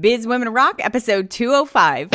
Biz Women Rock, episode 205.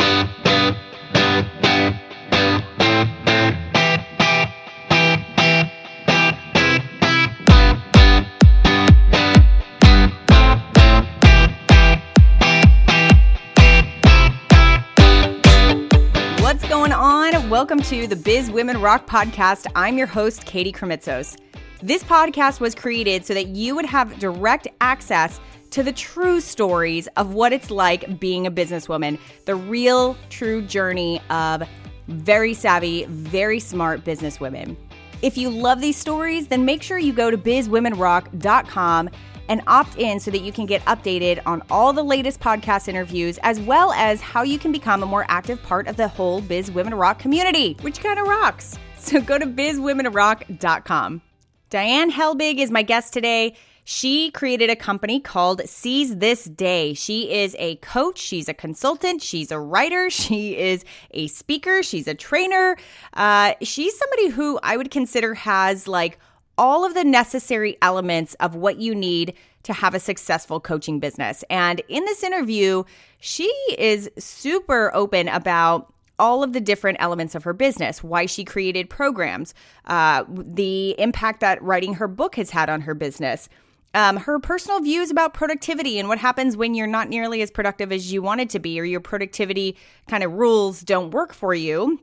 What's going on? Welcome to the Biz Women Rock podcast. I'm your host, Katie Krimitsos. This podcast was created so that you would have direct access to the true stories of what it's like being a businesswoman, the real, true journey of very savvy, very smart businesswomen. If you love these stories, then make sure you go to bizwomenrock.com and opt in so that you can get updated on all the latest podcast interviews, as well as how you can become a more active part of the whole Biz Women Rock community, which kind of rocks. So go to bizwomenrock.com. Diane Helbig is my guest today. She created a company called Seize This Day. She is a coach, she's a consultant, she's a writer, she is a speaker, she's a trainer. Uh, she's somebody who I would consider has like all of the necessary elements of what you need to have a successful coaching business. And in this interview, she is super open about all of the different elements of her business, why she created programs, uh, the impact that writing her book has had on her business. Um, her personal views about productivity and what happens when you're not nearly as productive as you wanted to be, or your productivity kind of rules don't work for you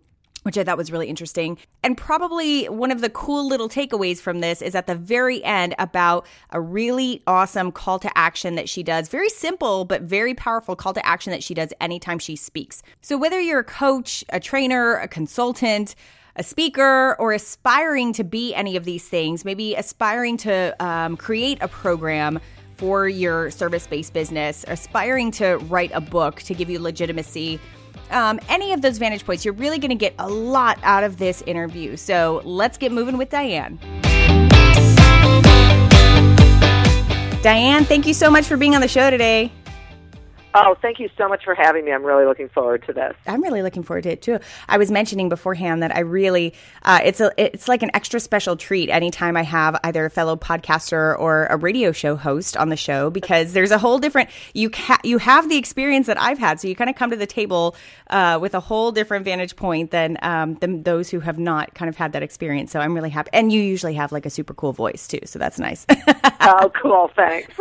which I thought was really interesting. And probably one of the cool little takeaways from this is at the very end about a really awesome call to action that she does. Very simple, but very powerful call to action that she does anytime she speaks. So whether you're a coach, a trainer, a consultant, a speaker, or aspiring to be any of these things, maybe aspiring to um, create a program for your service based business, aspiring to write a book to give you legitimacy um, any of those vantage points, you're really going to get a lot out of this interview. So let's get moving with Diane. Diane, thank you so much for being on the show today. Oh, thank you so much for having me. I'm really looking forward to this. I'm really looking forward to it too. I was mentioning beforehand that I really, uh, it's a, it's like an extra special treat anytime I have either a fellow podcaster or a radio show host on the show because there's a whole different you ca- you have the experience that I've had, so you kind of come to the table uh, with a whole different vantage point than um, than those who have not kind of had that experience. So I'm really happy, and you usually have like a super cool voice too, so that's nice. oh, cool! Thanks.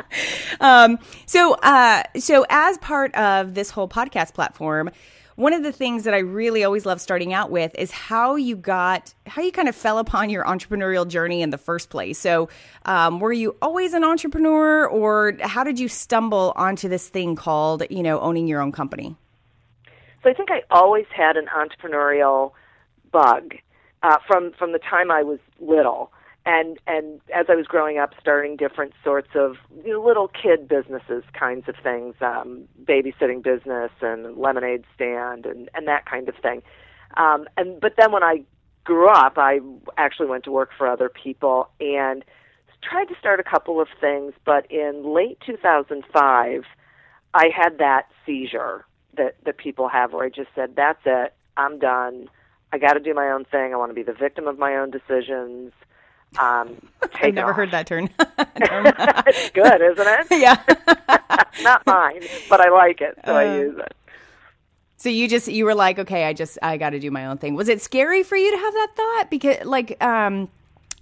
um, so, uh, so as part of this whole podcast platform, one of the things that I really always love starting out with is how you got, how you kind of fell upon your entrepreneurial journey in the first place. So, um, were you always an entrepreneur, or how did you stumble onto this thing called, you know, owning your own company? So, I think I always had an entrepreneurial bug uh, from from the time I was little and and as I was growing up, starting different sorts of you know, little kid businesses, kinds of things, um, babysitting business and lemonade stand and and that kind of thing. Um, and but then when I grew up, I actually went to work for other people and tried to start a couple of things. But in late 2005, I had that seizure that that people have, where I just said, "That's it, I'm done." I got to do my own thing. I want to be the victim of my own decisions. Um, I've never off. heard that term. it's good, isn't it? Yeah. Not mine, but I like it, so uh, I use it. So you just you were like, okay, I just I got to do my own thing. Was it scary for you to have that thought? Because like, um,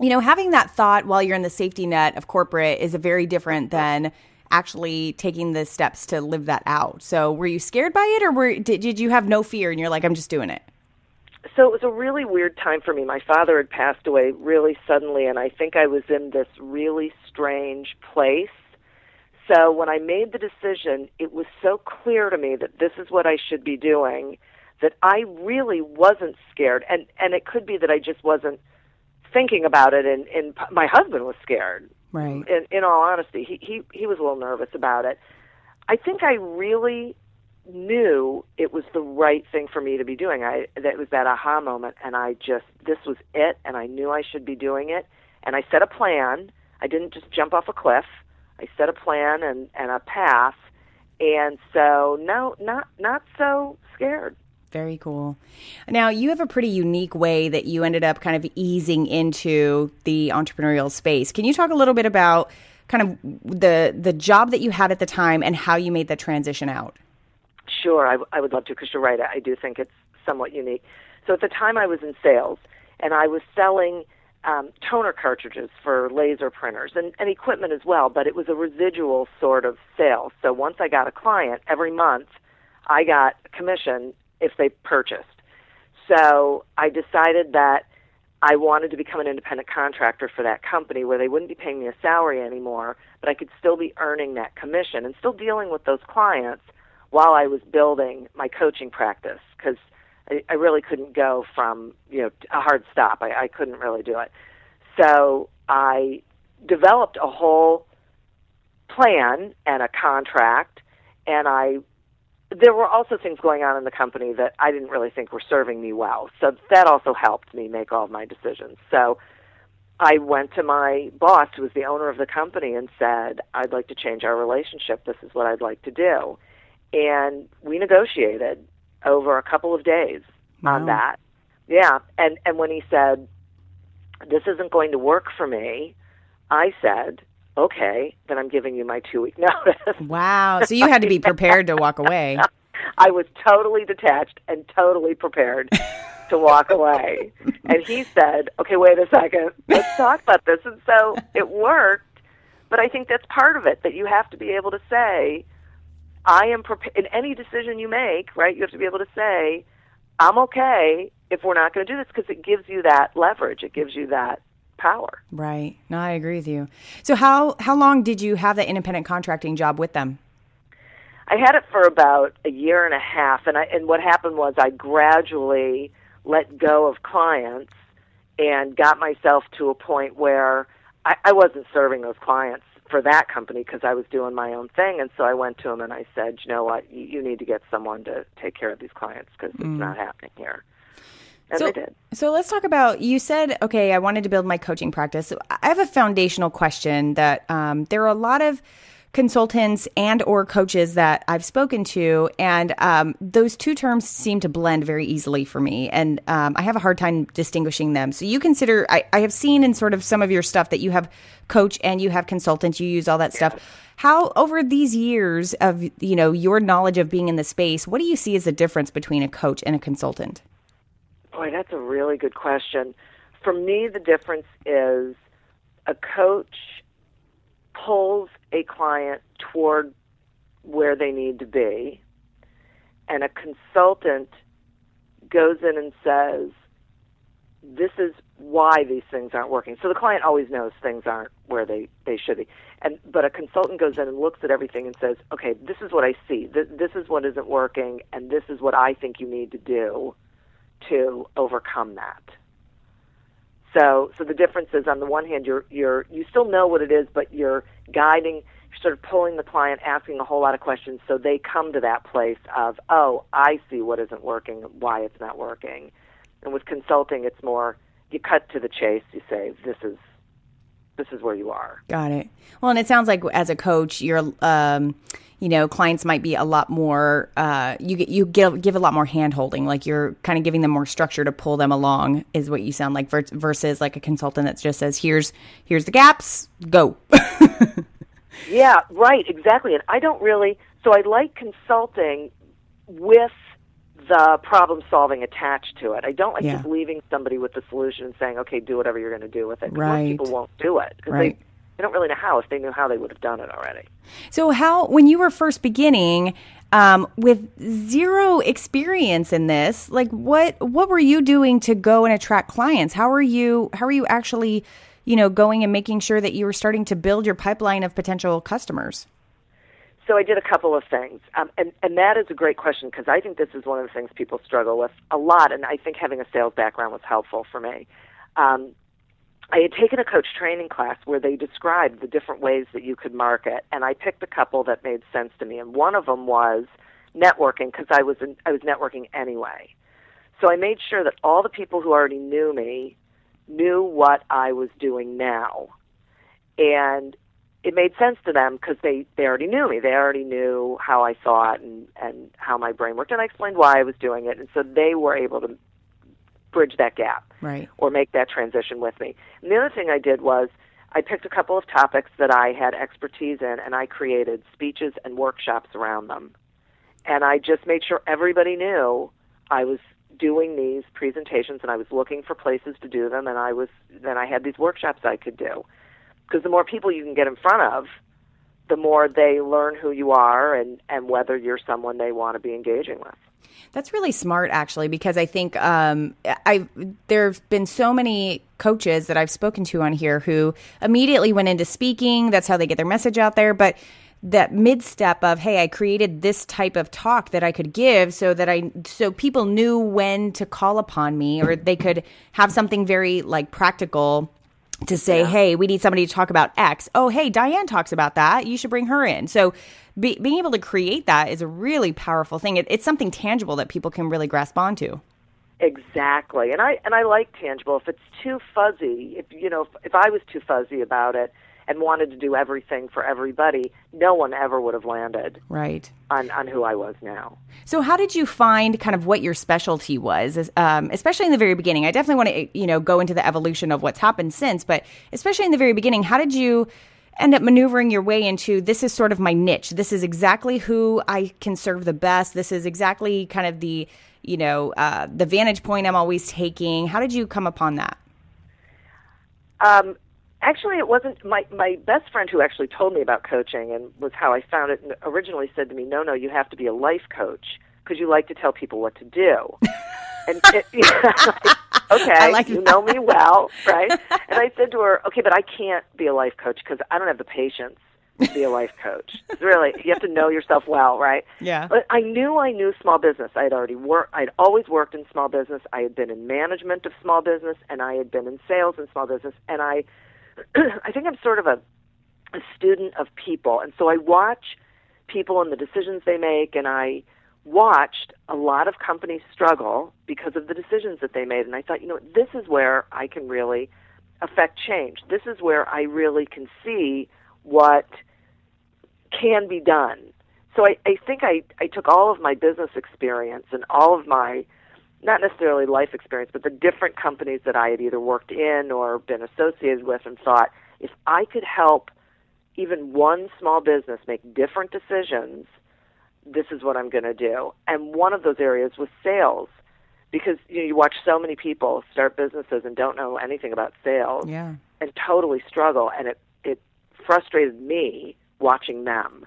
you know, having that thought while you're in the safety net of corporate is a very different than actually taking the steps to live that out. So were you scared by it, or were did, did you have no fear and you're like, I'm just doing it? So it was a really weird time for me. My father had passed away really suddenly, and I think I was in this really strange place. So when I made the decision, it was so clear to me that this is what I should be doing that I really wasn't scared. And and it could be that I just wasn't thinking about it. And, and my husband was scared. Right. In, in all honesty, he he he was a little nervous about it. I think I really knew it was the right thing for me to be doing. I that was that aha moment, and I just this was it, and I knew I should be doing it. And I set a plan. I didn't just jump off a cliff. I set a plan and and a path, and so no, not not so scared. Very cool. Now, you have a pretty unique way that you ended up kind of easing into the entrepreneurial space. Can you talk a little bit about kind of the the job that you had at the time and how you made the transition out. Sure, I, I would love to because you're right. I do think it's somewhat unique. So at the time, I was in sales and I was selling um, toner cartridges for laser printers and, and equipment as well, but it was a residual sort of sale. So once I got a client, every month I got commission if they purchased. So I decided that I wanted to become an independent contractor for that company where they wouldn't be paying me a salary anymore, but I could still be earning that commission and still dealing with those clients while I was building my coaching practice because I, I really couldn't go from you know a hard stop. I, I couldn't really do it. So I developed a whole plan and a contract, and I there were also things going on in the company that I didn't really think were serving me well. So that also helped me make all of my decisions. So I went to my boss, who was the owner of the company, and said, I'd like to change our relationship. This is what I'd like to do. And we negotiated over a couple of days wow. on that. Yeah. And, and when he said, This isn't going to work for me, I said, okay, then I'm giving you my two week notice. Wow. So you had to be prepared to walk away. I was totally detached and totally prepared to walk away. And he said, okay, wait a second, let's talk about this. And so it worked. But I think that's part of it that you have to be able to say, I am prepared. In any decision you make, right, you have to be able to say, I'm okay if we're not going to do this because it gives you that leverage. It gives you that power. Right. No, I agree with you. So how how long did you have that independent contracting job with them? I had it for about a year and a half and I and what happened was I gradually let go of clients and got myself to a point where I, I wasn't serving those clients for that company because I was doing my own thing. And so I went to him and I said, you know what, you, you need to get someone to take care of these clients because mm. it's not happening here. And so, did. So let's talk about. You said, okay, I wanted to build my coaching practice. I have a foundational question that um, there are a lot of consultants and or coaches that I've spoken to, and um, those two terms seem to blend very easily for me, and um, I have a hard time distinguishing them. So you consider, I, I, have seen in sort of some of your stuff that you have coach and you have consultant, you use all that stuff. How over these years of you know your knowledge of being in the space, what do you see as the difference between a coach and a consultant? Boy, that's a really good question. For me, the difference is a coach pulls a client toward where they need to be, and a consultant goes in and says, This is why these things aren't working. So the client always knows things aren't where they, they should be. And but a consultant goes in and looks at everything and says, Okay, this is what I see. This, this is what isn't working, and this is what I think you need to do to overcome that. So, so the difference is on the one hand, you're you're you still know what it is, but you're guiding, you're sort of pulling the client, asking a whole lot of questions, so they come to that place of, oh, I see what isn't working, why it's not working. And with consulting, it's more you cut to the chase. You say, this is this is where you are. Got it. Well, and it sounds like as a coach, you're. Um, you know, clients might be a lot more. Uh, you get you give give a lot more hand holding. Like you're kind of giving them more structure to pull them along. Is what you sound like versus like a consultant that just says, "Here's here's the gaps, go." yeah, right, exactly. And I don't really. So I like consulting with the problem solving attached to it. I don't like yeah. just leaving somebody with the solution and saying, "Okay, do whatever you're going to do with it." Right. Most people won't do it because right. they they don't really know how. If they knew how, they would have done it already. So, how, when you were first beginning, um, with zero experience in this, like what what were you doing to go and attract clients? How are you how are you actually, you know, going and making sure that you were starting to build your pipeline of potential customers? So I did a couple of things, um, and and that is a great question because I think this is one of the things people struggle with a lot, and I think having a sales background was helpful for me. Um, I had taken a coach training class where they described the different ways that you could market, and I picked a couple that made sense to me. And one of them was networking because I was in, I was networking anyway. So I made sure that all the people who already knew me knew what I was doing now, and it made sense to them because they they already knew me. They already knew how I thought and and how my brain worked, and I explained why I was doing it, and so they were able to bridge that gap right. or make that transition with me. And the other thing I did was I picked a couple of topics that I had expertise in, and I created speeches and workshops around them. And I just made sure everybody knew I was doing these presentations, and I was looking for places to do them, and I was then I had these workshops I could do. Because the more people you can get in front of, the more they learn who you are and, and whether you're someone they want to be engaging with. That's really smart, actually, because I think um, I there've been so many coaches that I've spoken to on here who immediately went into speaking. That's how they get their message out there, but that mid step of hey i created this type of talk that i could give so that i so people knew when to call upon me or they could have something very like practical to say, yeah. hey, we need somebody to talk about X. Oh, hey, Diane talks about that. You should bring her in. So be, being able to create that is a really powerful thing. It, it's something tangible that people can really grasp onto. Exactly, and I and I like tangible. If it's too fuzzy, if you know, if, if I was too fuzzy about it, and wanted to do everything for everybody, no one ever would have landed right on, on who I was now. So, how did you find kind of what your specialty was, um, especially in the very beginning? I definitely want to you know go into the evolution of what's happened since, but especially in the very beginning, how did you? end up maneuvering your way into this is sort of my niche. This is exactly who I can serve the best. This is exactly kind of the, you know, uh, the vantage point I'm always taking. How did you come upon that? Um, actually it wasn't my my best friend who actually told me about coaching and was how I found it and originally said to me no no you have to be a life coach because you like to tell people what to do. And it, you know, like, okay like you know me well right? And I said to her okay but I can't be a life coach because I don't have the patience to be a life coach. It's really you have to know yourself well right? Yeah. But I knew I knew small business. I had already worked I'd always worked in small business. I had been in management of small business and I had been in sales in small business and I I think I'm sort of a, a student of people, and so I watch people and the decisions they make, and I watched a lot of companies struggle because of the decisions that they made, and I thought, you know, this is where I can really affect change. This is where I really can see what can be done. So I, I think I, I took all of my business experience and all of my not necessarily life experience, but the different companies that I had either worked in or been associated with and thought if I could help even one small business make different decisions, this is what I'm going to do. And one of those areas was sales because you know you watch so many people start businesses and don't know anything about sales yeah. and totally struggle and it it frustrated me watching them.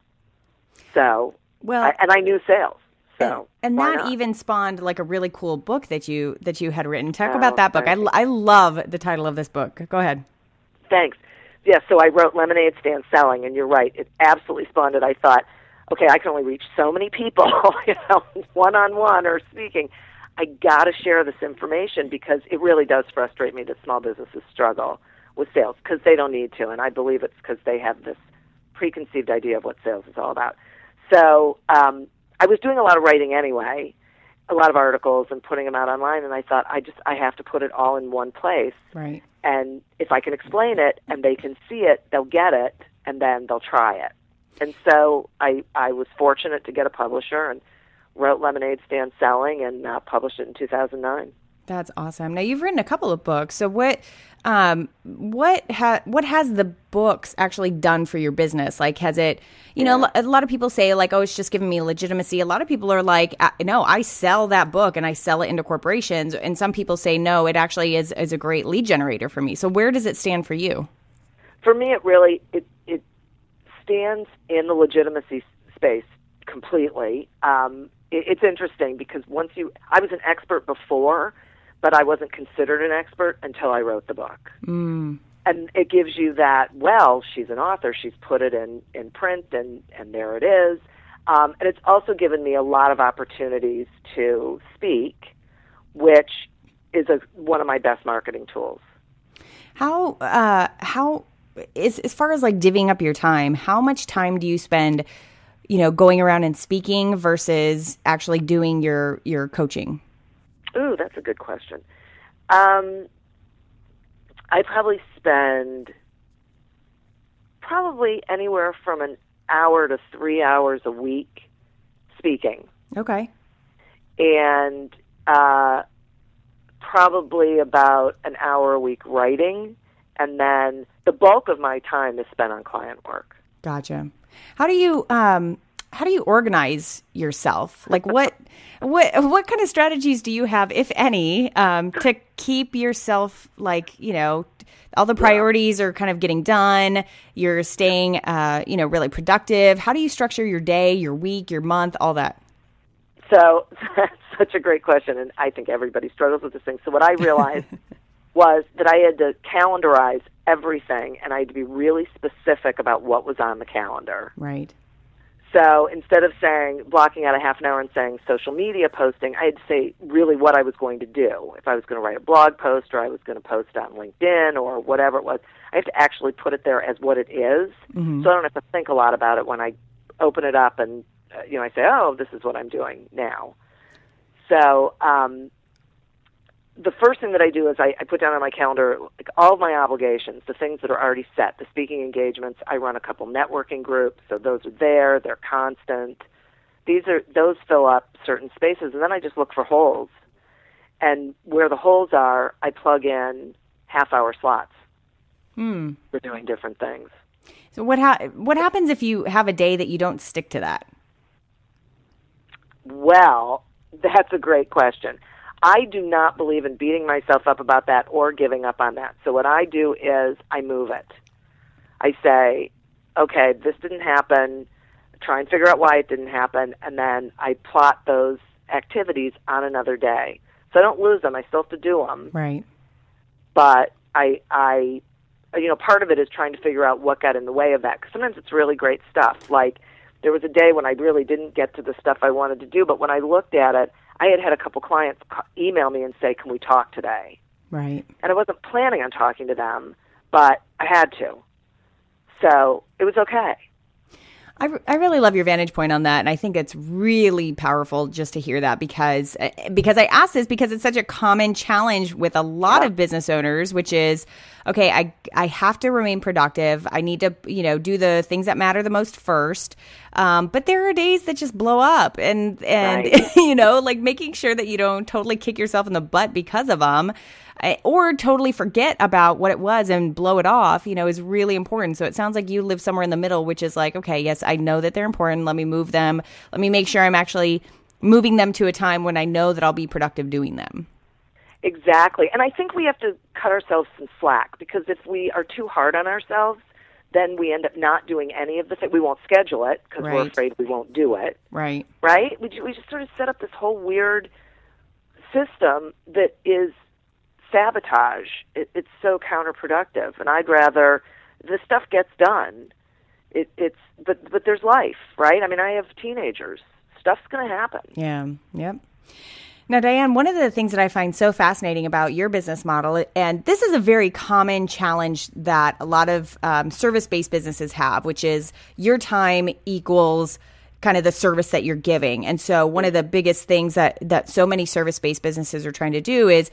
So, well, I, and I knew sales. So and, that not? even spawned like a really cool book that you that you had written. Talk oh, about that book. I, I love the title of this book. Go ahead. Thanks. Yes, yeah, so I wrote Lemonade Stand Selling, and you're right. It absolutely spawned it. I thought, okay, I can only reach so many people, you know, one on one or speaking. I got to share this information because it really does frustrate me that small businesses struggle with sales because they don't need to, and I believe it's because they have this preconceived idea of what sales is all about. So um, I was doing a lot of writing anyway, a lot of articles and putting them out online and I thought I just I have to put it all in one place. Right. And if I can explain it and they can see it, they'll get it and then they'll try it. And so I I was fortunate to get a publisher and wrote Lemonade Stand Selling and uh, published it in 2009. That's awesome. Now you've written a couple of books. So what um, what ha- what has the books actually done for your business? Like, has it, you yeah. know, a lot of people say like, oh, it's just giving me legitimacy. A lot of people are like, no, I sell that book and I sell it into corporations. And some people say, no, it actually is is a great lead generator for me. So where does it stand for you? For me, it really it it stands in the legitimacy space completely. Um, it's interesting because once you, I was an expert before but I wasn't considered an expert until I wrote the book. Mm. And it gives you that, well, she's an author, she's put it in, in print, and, and there it is. Um, and it's also given me a lot of opportunities to speak, which is a, one of my best marketing tools. How, uh, how, as, as far as like divvying up your time, how much time do you spend, you know, going around and speaking versus actually doing your, your coaching? Ooh, that's a good question. Um, I probably spend probably anywhere from an hour to three hours a week speaking. Okay. And uh, probably about an hour a week writing, and then the bulk of my time is spent on client work. Gotcha. How do you um, how do you organize yourself? Like what what what kind of strategies do you have, if any, um, to keep yourself like you know all the priorities are kind of getting done. You're staying, uh, you know, really productive. How do you structure your day, your week, your month, all that? So that's such a great question, and I think everybody struggles with this thing. So what I realized was that I had to calendarize everything, and I had to be really specific about what was on the calendar. Right. So instead of saying blocking out a half an hour and saying social media posting, I had to say really what I was going to do. If I was going to write a blog post or I was going to post on LinkedIn or whatever it was, I have to actually put it there as what it is. Mm-hmm. So I don't have to think a lot about it when I open it up and uh, you know I say, "Oh, this is what I'm doing now." So um, the first thing that I do is I, I put down on my calendar like all of my obligations, the things that are already set, the speaking engagements. I run a couple networking groups, so those are there, they're constant. These are those fill up certain spaces, and then I just look for holes. And where the holes are, I plug in half hour slots Hmm. for doing different things. So what ha- what happens if you have a day that you don't stick to that? Well, that's a great question. I do not believe in beating myself up about that or giving up on that. So what I do is I move it. I say, okay, this didn't happen. Try and figure out why it didn't happen, and then I plot those activities on another day. So I don't lose them. I still have to do them, Right. but I, I, you know, part of it is trying to figure out what got in the way of that. Because sometimes it's really great stuff. Like there was a day when I really didn't get to the stuff I wanted to do, but when I looked at it, I had had a couple clients email me and say, "Can we talk today?" Right. And I wasn't planning on talking to them, but I had to. So it was okay. I, I really love your vantage point on that, and I think it's really powerful just to hear that because uh, because I ask this because it's such a common challenge with a lot of business owners, which is okay. I I have to remain productive. I need to you know do the things that matter the most first. Um, but there are days that just blow up, and and Right. you know like making sure that you don't totally kick yourself in the butt because of them. Or totally forget about what it was and blow it off, you know, is really important. So it sounds like you live somewhere in the middle, which is like, okay, yes, I know that they're important. Let me move them. Let me make sure I'm actually moving them to a time when I know that I'll be productive doing them. Exactly. And I think we have to cut ourselves some slack because if we are too hard on ourselves, then we end up not doing any of the things. We won't schedule it because we're afraid we won't do it. Right. right? We, we just sort of set up this whole weird system that is sabotage. It, it's so counterproductive, and I'd rather the stuff gets done. It, it's but but there's life, right? I mean, I have teenagers. Stuff's going to happen. Yeah. Yep. Now, Diane, one of the things that I find so fascinating about your business model, and this is a very common challenge that a lot of um, service based businesses have, which is your time equals kind of the service that you're giving. And so, one of the biggest things that, that so many service based businesses are trying to do is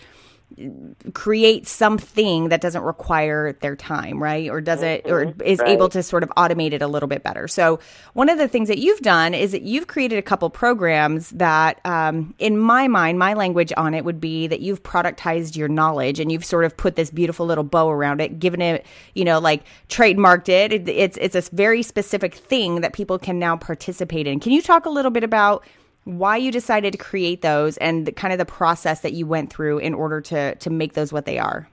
create something that doesn't require their time, right? Or does it, or is right. able to sort of automate it a little bit better. So, one of the things that you've done is that you've created a couple programs that, um, in my mind, my language on it would be that you've productized your knowledge and you've sort of put this beautiful little bow around it, given it, you know, like trademarked it. it it's it's a very specific thing that people can now participate in. Can you talk a little bit about? Why you decided to create those and the, kind of the process that you went through in order to to make those what they are.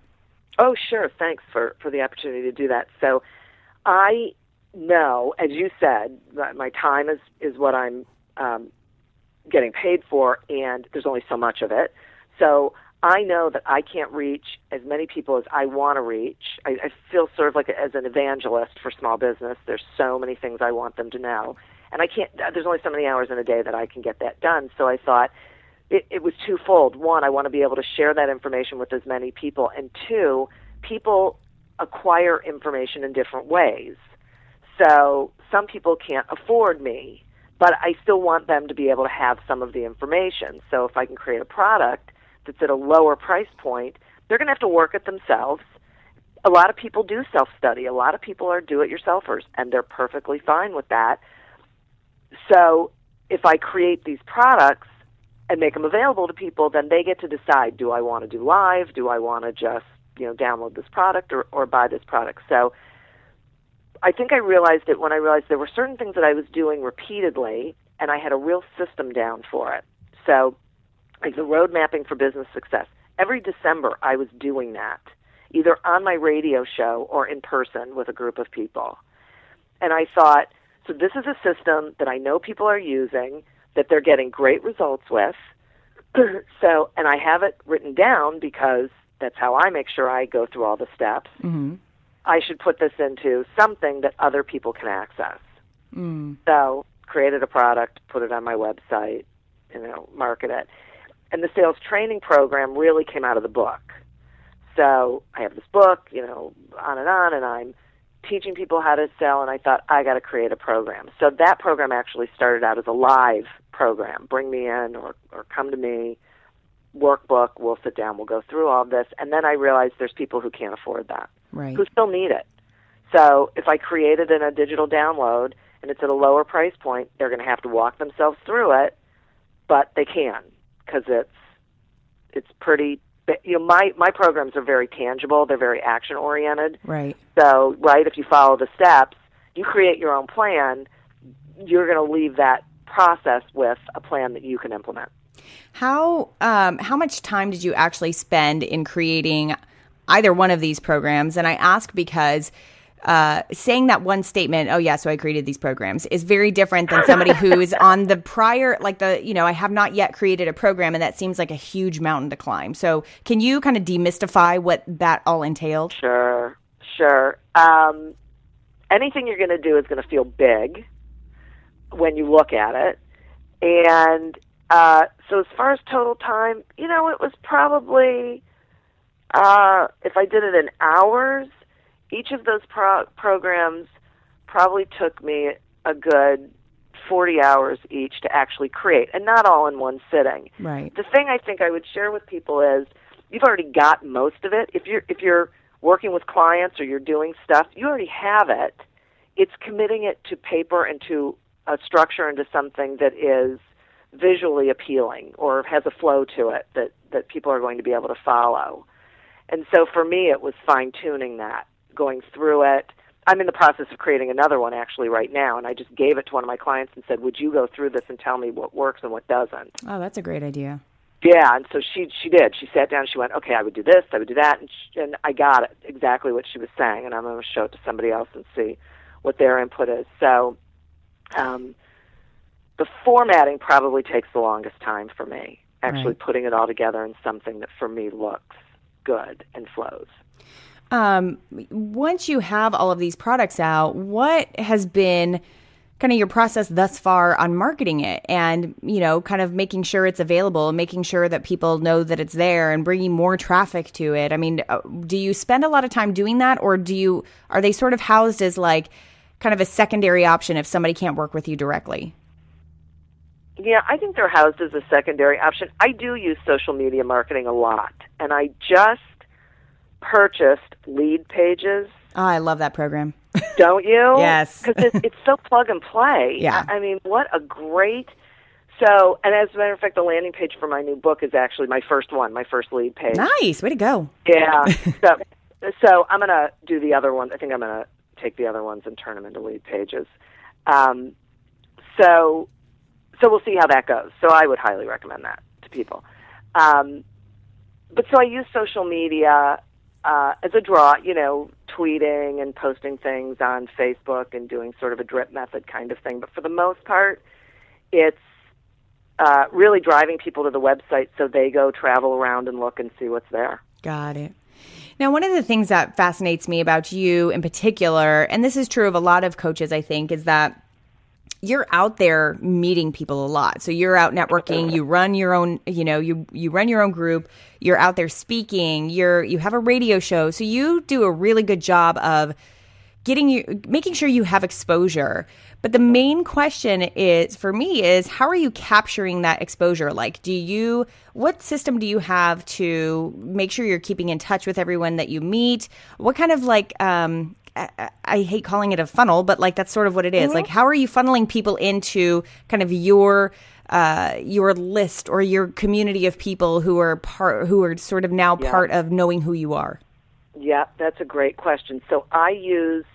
Oh, sure. Thanks for for the opportunity to do that. So, I know, as you said, my time is is what I'm um, getting paid for, and there's only so much of it. So I know that I can't reach as many people as I want to reach. I, I feel sort of like a, as an evangelist for small business. There's so many things I want them to know, and I can't. Uh, there's only so many hours in a day that I can get that done. So I thought it, it was twofold. One, I want to be able to share that information with as many people, and two, people acquire information in different ways. So some people can't afford me, but I still want them to be able to have some of the information. So if I can create a product that's at a lower price point, they're going to have to work it themselves. A lot of people do self study. A lot of people are do it yourselfers, and they're perfectly fine with that. So if I create these products and make them available to people, then they get to decide do I want to do live? Do I want to just you know download this product or, or buy this product. So I think I realized it when I realized there were certain things that I was doing repeatedly, and I had a real system down for it. So like the road mapping for business success. Every December, I was doing that, either on my radio show or in person with a group of people. And I thought, so this is a system that I know people are using, that they're getting great results with. so, and I have it written down because that's how I make sure I go through all the steps. Mm-hmm. I should put this into something that other people can access. Mm. So, created a product, put it on my website, you know, market it. And the sales training program really came out of the book. So, I have this book, you know, on and on, and I'm teaching people how to sell, and I thought, I got to create a program. So, that program actually started out as a live program bring me in or, or come to me, workbook, we'll sit down, we'll go through all this. And then I realized there's people who can't afford that Right. who still need it. So if I create it in a digital download and it's at a lower price point, they're going to have to walk themselves through it, but they can because it's it's pretty. You know, my my programs are very tangible. They're very action oriented. Right. So right, if you follow the steps, you create your own plan. You're going to leave that process with a plan that you can implement. How um, how much time did you actually spend in creating either one of these programs? And I ask because uh, saying that one statement, "Oh yeah, so I created these programs," is very different than somebody who is on the prior, like the you know, I have not yet created a program, and that seems like a huge mountain to climb. So, can you kind of demystify what that all entailed? Sure, sure. Um, anything you're going to do is going to feel big when you look at it. And uh, so, as far as total time, you know, it was probably, uh, if I did it in hours, each of those pro- programs probably took me a good 40 hours each to actually create, and not all in one sitting. Right. The thing I think I would share with people is you've already got most of it. If you're if you're working with clients or you're doing stuff, you already have it. It's committing it to paper and to a structure and to something that is visually appealing or has a flow to it that that people are going to be able to follow. And so for me it was fine tuning that, going through it. I'm in the process of creating another one actually right now and I just gave it to one of my clients and said, "Would you go through this and tell me what works and what doesn't?" Oh, that's a great idea. Yeah, and so she she did. She sat down. She went, "Okay, I would do this. I would do that," and, she, and I got it exactly what she was saying. And I'm going to show it to somebody else and see what their input is. So, um, the formatting probably takes the longest time for me. Actually, Right. putting it all together in something that for me looks good and flows. Um, once you have all of these products out, what has been kind of your process thus far on marketing it and, you know, kind of making sure it's available, making sure that people know that it's there and bringing more traffic to it? I mean, uh, do you spend a lot of time doing that or do you, are they sort of housed as like kind of a secondary option if somebody can't work with you directly? Yeah, I think they're housed as a secondary option. I do use social media marketing a lot, and I just purchased Leadpages Oh, I love that program. don't you? Yes. because it's, it's so plug and play. Yeah. I, I mean, what a great. So, and as a matter of fact, the landing page for my new book is actually my first one, my first lead page. Nice. Way to go. Yeah. so, so I'm gonna do the other one. I think I'm gonna take the other ones and turn them into lead pages. Um, so, so we'll see how that goes. So I would highly recommend that to people. Um, but so I use social media uh, as a draw, you know, tweeting and posting things on Facebook and doing sort of a drip method kind of thing. But for the most part, it's uh, really driving people to the website so they go travel around and look and see what's there. Got it. Now, one of the things that fascinates me about you in particular, and this is true of a lot of coaches, I think, is that you're out there meeting people a lot. So you're out networking, you run your own, you know, you you run your own group, you're out there speaking, you're you have a radio show. So you do a really good job of getting you making sure you have exposure. But the main question is for me is how are you capturing that exposure? Like do you what system do you have to make sure you're keeping in touch with everyone that you meet? What kind of like um I, I hate calling it a funnel, but like that's sort of what it is. Like how are you funneling people into kind of your uh, your list or your community of people who are part who are sort of now Yeah. part of knowing who you are? Yeah, that's a great question. So I use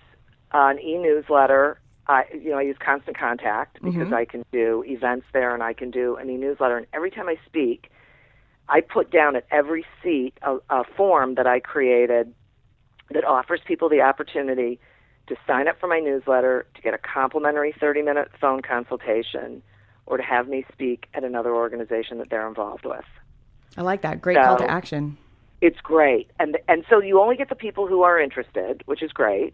uh, an e-newsletter. I, you know, I use Constant Contact because Mm-hmm. I can do events there, and I can do an e-newsletter. And every time I speak, I put down at every seat a, a form that I created that offers people the opportunity to sign up for my newsletter, to get a complimentary 30-minute phone consultation, or to have me speak at another organization that they're involved with. I like that. Great call to action. It's great, and and so you only get the people who are interested, which is great.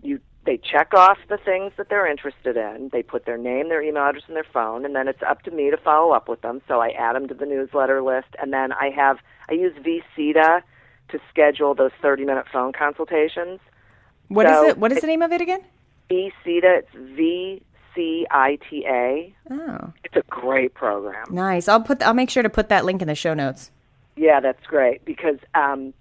You they check off the things that they're interested in. They put their name, their email address, and their phone, and then it's up to me to follow up with them. So I add them to the newsletter list, and then I have I use VCita to schedule those thirty minute phone consultations. What is So- it? What is the name of it again? VCita, it's V C I T A. Oh, It's a great program. nice. I'll put. I'll make sure to put that link in the show notes. Yeah, that's great because um,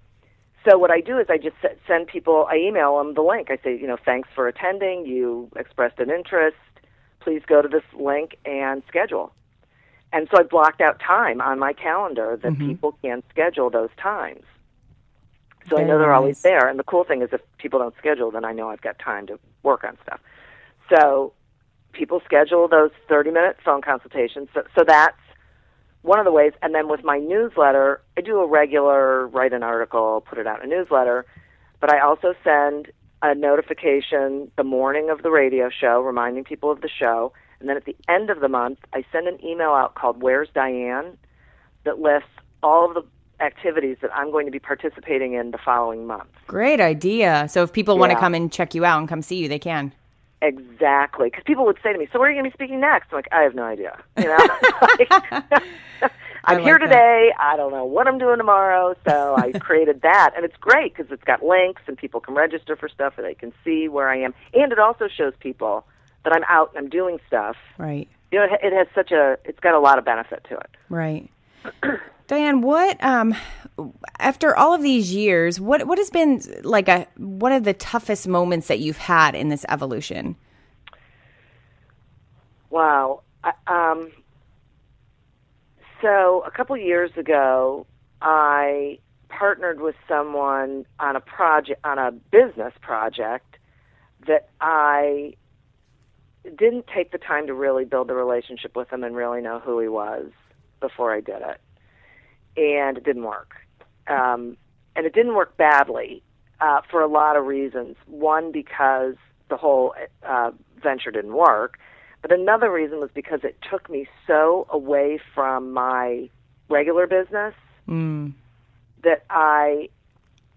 so what I do is I just send people, I email them the link. I say, you know, thanks for attending. You expressed an interest. Please go to this link and schedule. And so I blocked out time on my calendar that people can schedule those times. So I know they're always there. And the cool thing is if people don't schedule, then I know I've got time to work on stuff. So people schedule those 30 minute phone consultations. So, so that's one of the ways. And then with my newsletter, I do a regular write an article, put it out in a newsletter, but I also send a notification the morning of the radio show reminding people of the show. And then at the end of the month, I send an email out called Where's Diane that lists all of the activities that I'm going to be participating in the following month. Great idea. So if people want to come and check you out and come see you, they can. Exactly, because people would say to me, "So where are you going to be speaking next?" I'm like, "I have no idea." You know, I'm like here that. today. I don't know what I'm doing tomorrow. So I created that, and it's great because it's got links and people can register for stuff and they can see where I am, and it also shows people that I'm out and I'm doing stuff. Right. You know, it, it has such a, it's got a lot of benefit to it. Right. Diane, what um after all of these years, what what has been like a one of the toughest moments that you've had in this evolution? Wow. Um, so a couple years ago, I partnered with someone on a project, on a business project that I didn't take the time to really build the relationship with him and really know who he was before I did it. And it didn't work. Um, and it didn't work badly uh, for a lot of reasons. One, because the whole uh, venture didn't work. But another reason was because it took me so away from my regular business Mm. that I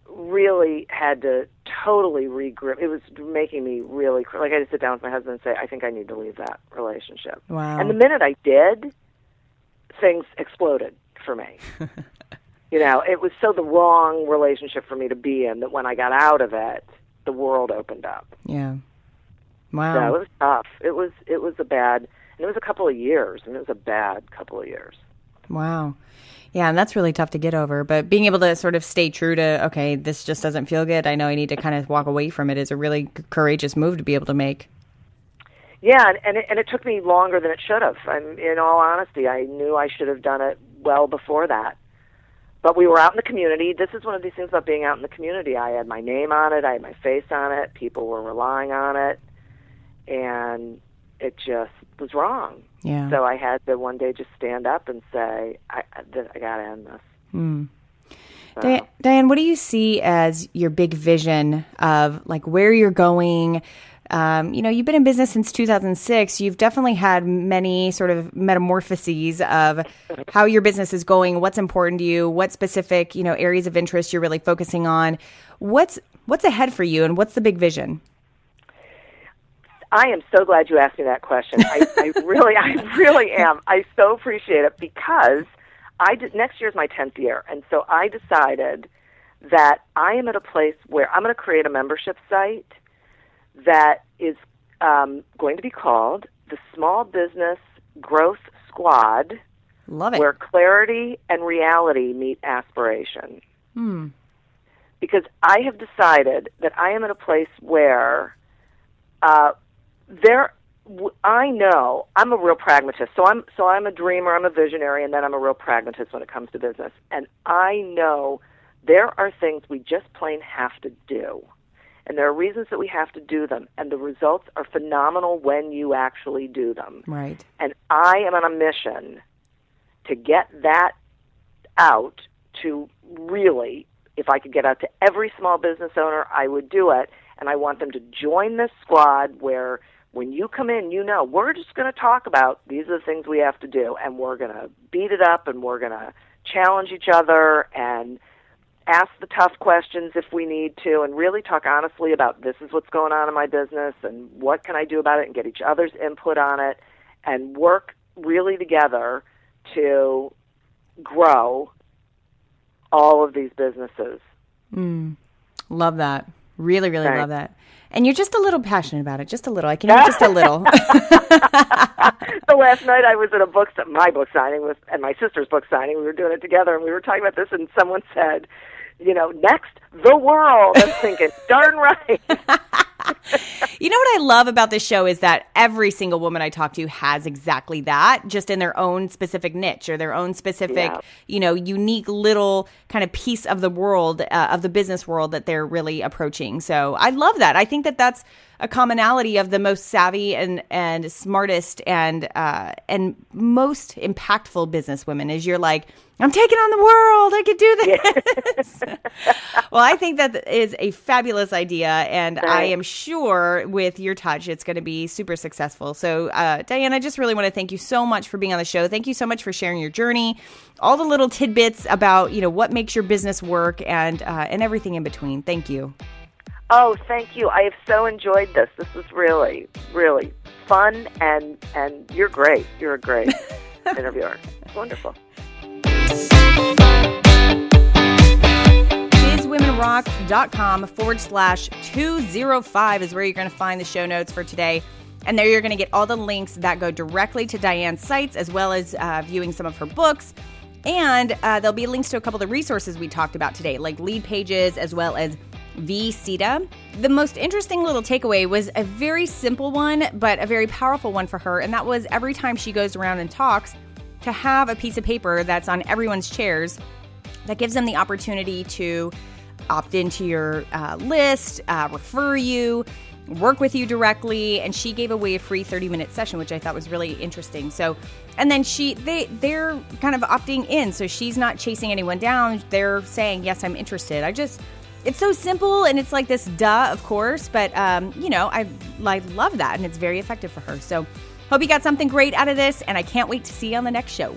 really had to totally regrip. It was making me really cr- like I had to sit down with my husband and say, I think I need to leave that relationship. Wow. And the minute I did, things exploded for me. you know, it was so the wrong relationship for me to be in that when I got out of it, the world opened up. yeah. Wow. So it was tough. It was it was a bad and it was a couple of years and it was a bad couple of years. Wow. Yeah, and that's really tough to get over. But being able to sort of stay true to, okay, this just doesn't feel good. I know I need to kind of walk away from it is a really courageous move to be able to make. Yeah, and and it, and it took me longer than it should have. I'm in all honesty, I knew I should have done it well before that. But we were out in the community. This is one of these things about being out in the community. I had my name on it, I had my face on it, people were relying on it, and it just was wrong. Yeah. So I had to one day just stand up and say, I I, got to end this. Mm. So- Diane, what do you see as your big vision of like where you're going? Um, you know, you've been in business since 2006. You've definitely had many sort of metamorphoses of how your business is going, what's important to you, what specific you know areas of interest you're really focusing on. What's what's ahead for you, and what's the big vision? I am so glad you asked me that question. I, I really, I really am. I so appreciate it because I did, next year is my tenth year, and so I decided that I am at a place where I'm going to create a membership site that is um, going to be called the Small Business Growth Squad, Love it. where clarity and reality meet aspiration. Hmm. Because I have decided that I am at a place where uh, there w- I know I'm a real pragmatist. So I'm so I'm a dreamer, I'm a visionary, and then I'm a real pragmatist when it comes to business. And I know There are things we just plain have to do. And there are reasons that we have to do them. And the results are phenomenal when you actually do them. Right. And I am on a mission to get that out to really, if I could get out to every small business owner, I would do it. And I want them to join this squad where when you come in, you know, we're just going to talk about these are the things we have to do, and we're going to beat it up, and we're going to challenge each other, and ask the tough questions if we need to, and really talk honestly about this is what's going on in my business, and what can I do about it, and get each other's input on it, and work really together to grow all of these businesses. Mm, love that. Really, really Thanks. love that. And you're just a little passionate about it, just a little. I can hear just a little. so last night I was at a book, my book signing with, and my sister's book signing. We were doing it together, and we were talking about this, and someone said, you know, next the world. I'm thinking, darn right. you know what I love about this show is that every single woman I talk to has exactly that, just in their own specific niche or their own specific, Yeah. you know, unique little kind of piece of the world, uh, of the business world that they're really approaching. So I love that. I think that that's a commonality of the most savvy and and smartest and uh, and most impactful businesswomen is you're like I'm taking on the world. I could do this. well, I think that is a fabulous idea, and I am sure with your touch, it's going to be super successful. So, uh, Diane, I just really want to thank you so much for being on the show. Thank you so much for sharing your journey, all the little tidbits about you know what makes your business work, and uh, and everything in between. Thank you. Oh, thank you. I have so enjoyed this. This is really, really fun, and and you're great. You're a great interviewer. It's wonderful. bizwomenrock.com forward slash 205 is where you're going to find the show notes for today. And there you're going to get all the links that go directly to Diane's sites as well as uh, viewing some of her books. And uh, there'll be links to a couple of the resources we talked about today, like Leadpages as well as VCETA. The most interesting little takeaway was a very simple one, but a very powerful one for her. And that was every time she goes around and talks, to have a piece of paper that's on everyone's chairs that gives them the opportunity to opt into your uh, list, uh, refer you, work with you directly. And she gave away a free 30 minute session, which I thought was really interesting. So, and then she, they, they're kind of opting in. So she's not chasing anyone down. They're saying, yes, I'm interested. I just, it's so simple and it's like this duh, of course, but um, you know, I, I love that and it's very effective for her. So, hope you got something great out of this, and I can't wait to see you on the next show.